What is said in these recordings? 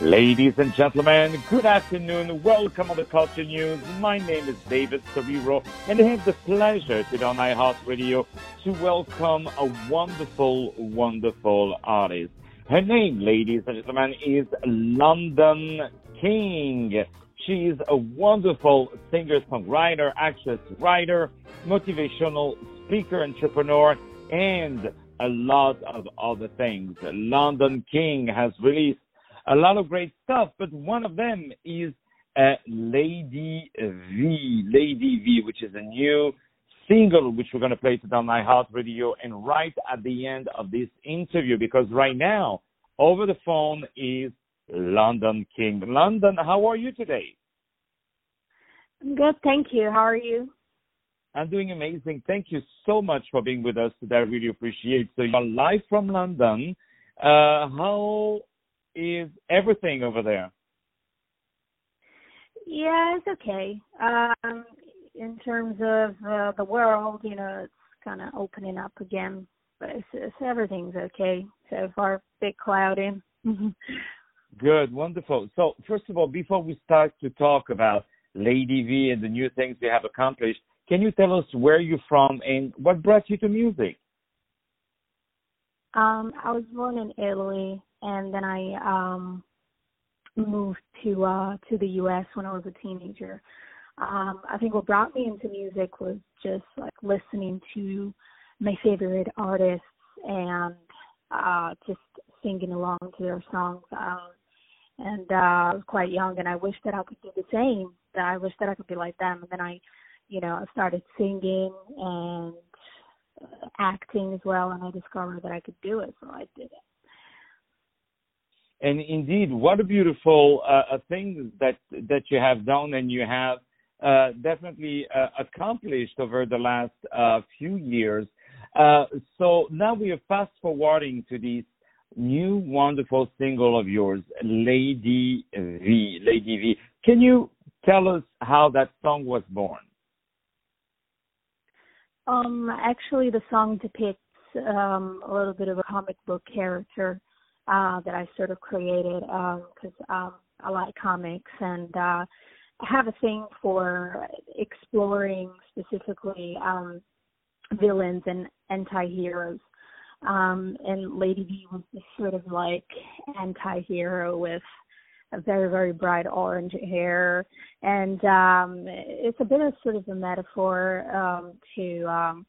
Ladies and gentlemen, good afternoon. Welcome to the Culture News. My name is David Serero, and I have the pleasure today on iHeartRadio to welcome a wonderful, wonderful artist. Her name, ladies and gentlemen, is London King. She is a wonderful singer, songwriter, actress, writer, motivational speaker, entrepreneur, and a lot of other things. London King has released a lot of great stuff, but one of them is uh, Lady V, Lady V, which is a new single which we're going to play today on iHeartRadio and right at the end of this interview because right now over the phone is London King. London, how are you today? I'm good, thank you. How are you? I'm doing amazing. Thank you so much for being with us today. I really appreciate it. So you're live from London. Uh, how is everything over there? Yeah, it's okay. Um, in terms of uh, the world, you know, it's kind of opening up again, but it's, it's everything's okay so far. Bit cloudy. Good, wonderful. So, first of all, before we start to talk about Lady V and the new things you have accomplished, can you tell us where you're from and what brought you to music? Um, I was born in Italy, and then I um moved to uh to the US when I was a teenager. Um I think what brought me into music was just like listening to my favorite artists and uh just singing along to their songs. Um and uh I was quite young and I wished that I could do the same. That I wished that I could be like them and then I you know, I started singing and uh, acting as well and I discovered that I could do it so I did it. And indeed, what a beautiful uh, thing that that you have done and you have uh, definitely uh, accomplished over the last uh, few years. Uh, so now we are fast forwarding to this new wonderful single of yours, Lady V. Lady V. Can you tell us how that song was born? Um, actually, the song depicts um, a little bit of a comic book character uh, that I sort of created because um, um, I like comics and uh, have a thing for exploring specifically um, villains and anti-heroes. Um, and Lady V was this sort of like anti-hero with very very bright orange hair, and um, it's a bit of sort of a metaphor um, to um,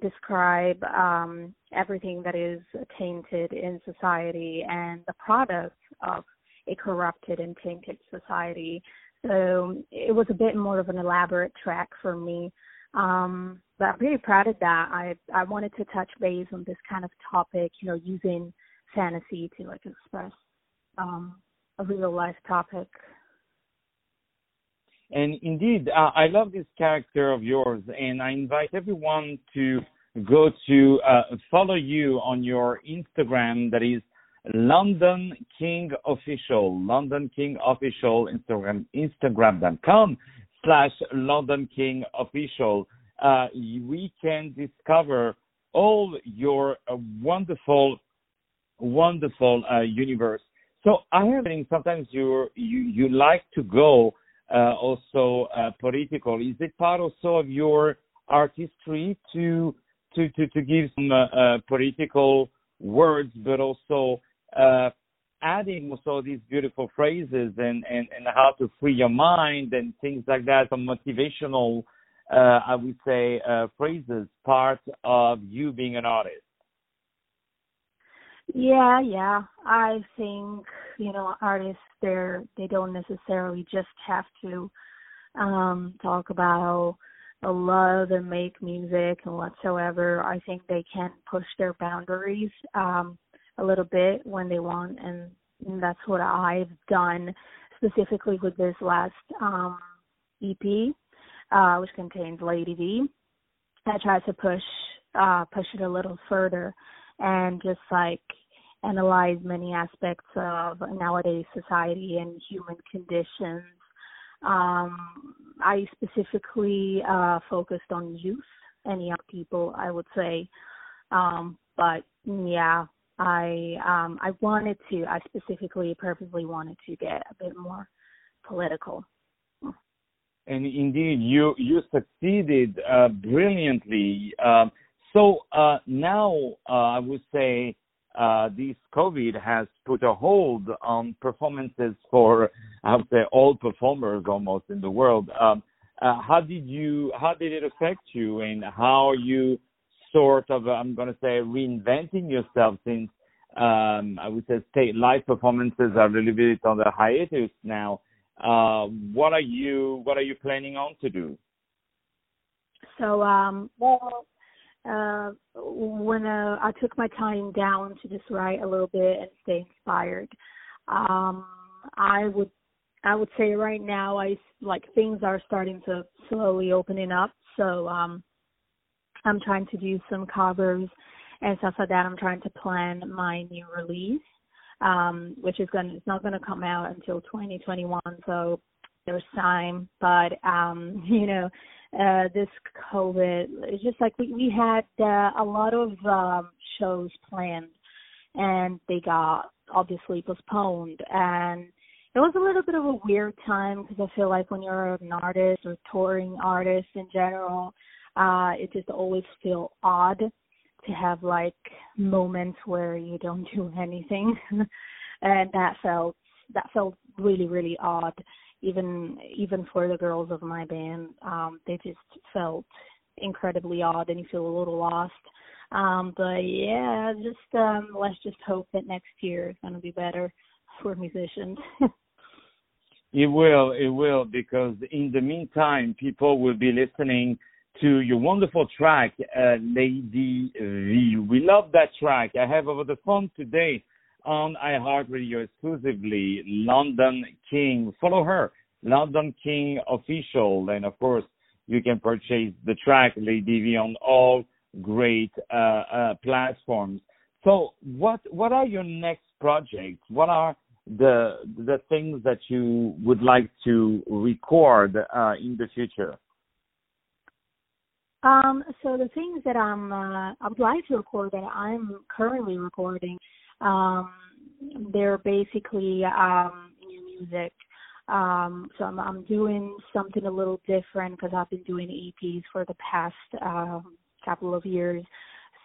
describe um, everything that is tainted in society and the product of a corrupted and tainted society. So it was a bit more of an elaborate track for me. Um, but I'm really proud of that. I I wanted to touch base on this kind of topic, you know, using fantasy to like express um, a real life topic. And indeed, uh, I love this character of yours, and I invite everyone to go to uh, follow you on your Instagram. That is London King Official. London King Official Instagram Instagram.com slash London King Official. Uh, we can discover all your uh, wonderful, wonderful uh, universe. So I have sometimes you you you like to go also uh, political. Is it part also of your artistry to to to, to give some uh, uh, political words, but also uh, adding also these beautiful phrases and, and and how to free your mind and things like that. Some motivational, uh, I would say, uh, phrases part of you being an artist. Yeah, yeah. I think you know artists they're they don't necessarily just have to um talk about love and make music and whatsoever. I think they can push their boundaries um, a little bit when they want, and, and that's what I've done specifically with this last um, EP, uh, which contains Lady V. I tried to push uh, push it a little further and just like analyze many aspects of nowadays society and human conditions um, I specifically uh, focused on youth and young people, I would say. Um, but yeah, I um I wanted to I specifically purposely wanted to get a bit more political. And indeed, you you succeeded uh, brilliantly. Um, so uh, now uh, I would say uh, this COVID has put a hold on performances for I would say all performers almost in the world. Um, how did you how did it affect you, and how you sort of I'm going to say reinventing yourself since um, I would say live performances are a little bit on the hiatus now. What are you What are you planning on to do? So, um, well, uh, when uh, I took my time down to just write a little bit and stay inspired, um, I would I would say right now I like things are starting to slowly opening up. So um, I'm trying to do some covers and stuff like that. I'm trying to plan my new release um, which is going it's not going to come out until 2021. So there's time, but um, you know, uh, this COVID, it's just like we we had uh, a lot of um, shows planned, and they got obviously postponed. And it was a little bit of a weird time because I feel like when you're an artist or touring artist in general, uh, it just always feel odd to have like moments where you don't do anything. And that felt that felt really really odd even even for the girls of my band um they just felt incredibly odd and you feel a little lost um but yeah just um let's just hope that next year is going to be better for musicians it will it will because in the meantime people will be listening to your wonderful track, uh, Lady V. We love that track. I have over the phone today on iHeartRadio exclusively London King. Follow her, London King official, and of course you can purchase the track Lady V on all great uh, uh, platforms. So, what what are your next projects? What are the the things that you would like to record uh, in the future? Um, so the things that I'm uh, I would like to record that I'm currently recording, um, they're basically um, new music. Um, so I'm, I'm doing something a little different because I've been doing EPs for the past um, couple of years.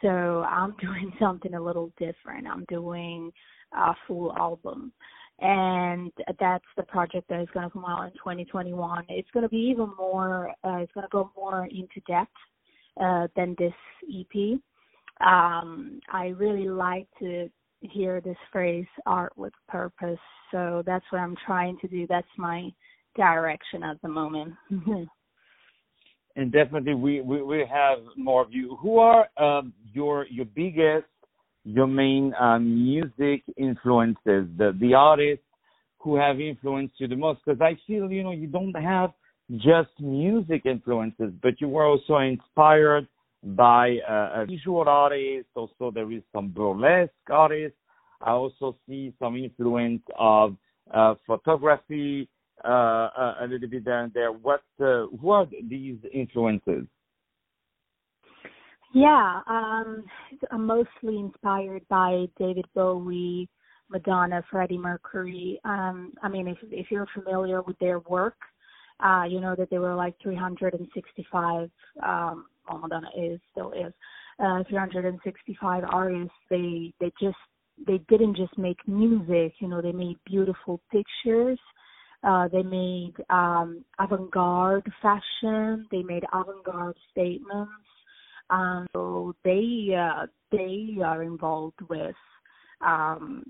So I'm doing something a little different. I'm doing a full album and that's the project that is going to come out in 2021. It's going to be even more. Uh, it's going to go more into depth uh, than this EP. Um, I really like to hear this phrase "art with purpose," so that's what I'm trying to do. That's my direction at the moment. and definitely, we, we we have more of you. Who are um, your your biggest your main um, music influences, the the artists who have influenced you the most? Because I feel you know you don't have just music influences, but you were also inspired by uh, a visual artist. Also, there is some burlesque artists. I also see some influence of uh, photography uh, a little bit there and there. What uh, who are these influences? Yeah, um, I'm mostly inspired by David Bowie, Madonna, Freddie Mercury. Um, I mean, if if you're familiar with their work, uh, you know that there were like 365. Um, Madonna is still is uh, 365 artists. They they just they didn't just make music. You know, they made beautiful pictures. Uh, they made um, avant-garde fashion. They made avant-garde statements um, so they uh, they are involved with um,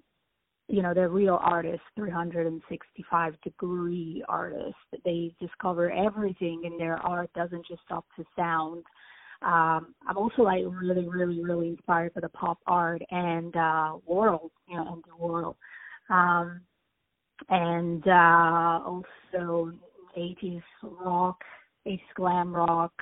you know they're real artists 365 degree artists they discover everything and their art doesn't just stop to sound. Um i'm also like really really really inspired by the pop art and uh world you know and the world. Um and uh also 80s rock 80s glam rock.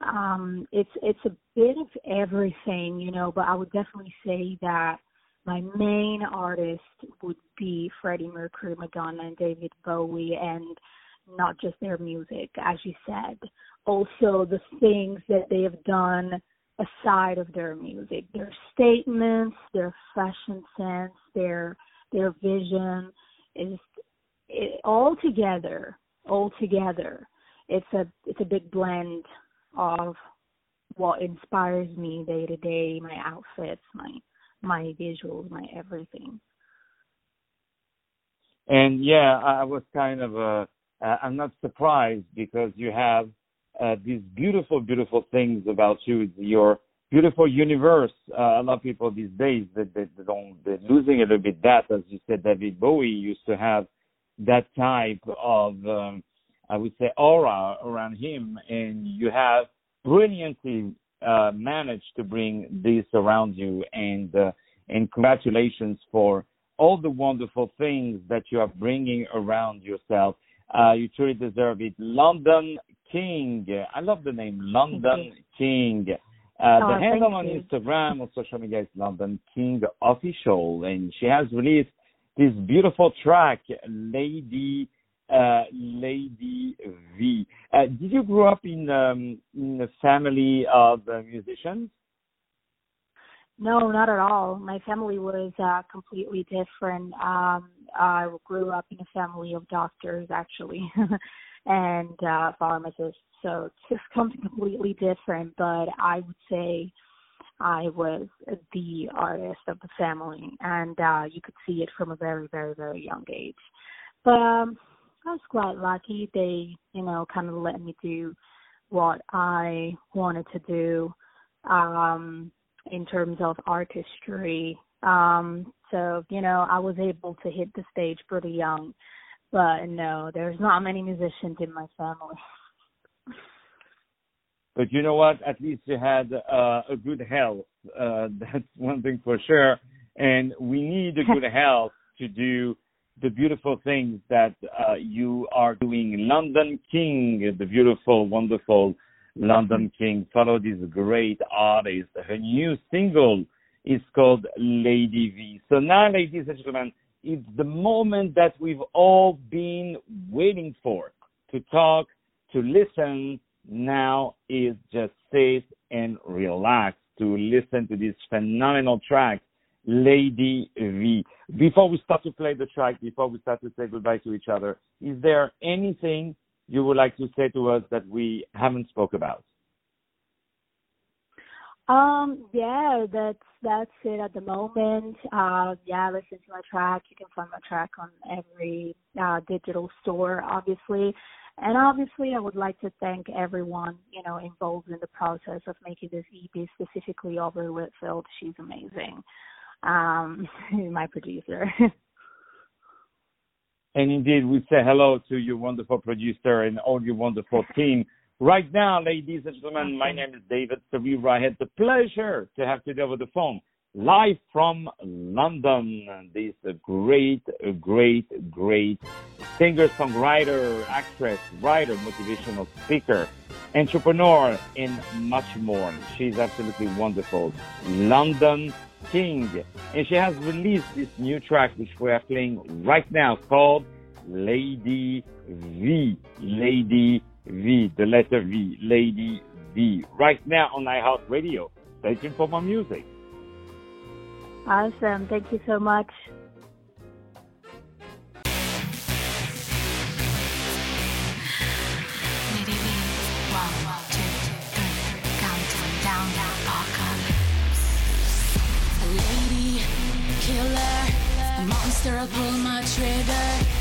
Um it's it's a bit of everything you know but i would definitely say that my main artist would be freddie mercury madonna and david bowie and not just their music as you said also the things that they have done aside of their music, their statements, their fashion sense, their their vision is it, all together, all together. It's a it's a big blend of what inspires me day to day, my outfits, my my visuals, my everything. And yeah, I was kind of uh, I'm not surprised because you have uh, these beautiful, beautiful things about you. Your beautiful universe. Uh, a lot of people these days they, they, they don't they're losing a little bit that, as you said, David Bowie used to have that type of um, I would say aura around him, and you have brilliantly uh, managed to bring this around you. And uh, and congratulations for all the wonderful things that you are bringing around yourself. Uh, you truly deserve it. London King. I love the name London King. Uh, oh, the handle on you. Instagram or social media is London King Official, and she has released this beautiful track, Lady uh, Lady V. Uh, did you grow up in um, in a family of uh, musicians? No, not at all. My family was uh, completely different. Um, I grew up in a family of doctors, actually, and uh, pharmacists. So it's just something completely different. But I would say I was the artist of the family, and uh, you could see it from a very, very, very young age. But um, I was quite lucky. They, you know, kind of let me do what I wanted to do. Um, in terms of artistry. Um, so, you know, I was able to hit the stage pretty young. But no, there's not many musicians in my family. But you know what? At least you had uh, a good health. Uh, that's one thing for sure. And we need a good health to do the beautiful things that uh, you are doing. London King, the beautiful, wonderful London King. Follow this great artist. Her new single is called Lady V. So now, ladies and gentlemen, it's the moment that we've all been waiting for to talk, to listen. Now is just sit and relax to listen to this phenomenal track, Lady V. Before we start to play the track, before we start to say goodbye to each other, is there anything you would like to say to us that we haven't spoke about? Um, yeah, that's that's it at the moment. Uh, yeah, listen to my track. You can find my track on every uh, digital store, obviously. And obviously, I would like to thank everyone, you know, involved in the process of making this EP, specifically Aubrey Whitfield. She's amazing. Um, my producer. And indeed, we say hello to your wonderful producer and all your wonderful team. Right now, ladies and gentlemen, my name is David Serero. I had the pleasure to have today over the phone, live from London, this great, great, great singer, songwriter, actress, writer, motivational speaker, entrepreneur, and much more. She's absolutely wonderful. London King. And she has released this new track, which we are playing right now, called Lady V. Lady V. The letter V. Lady V. Right now on iHeart Radio. Stay tuned for more music. Awesome. Thank you so much. Monster, I'll pull my trigger.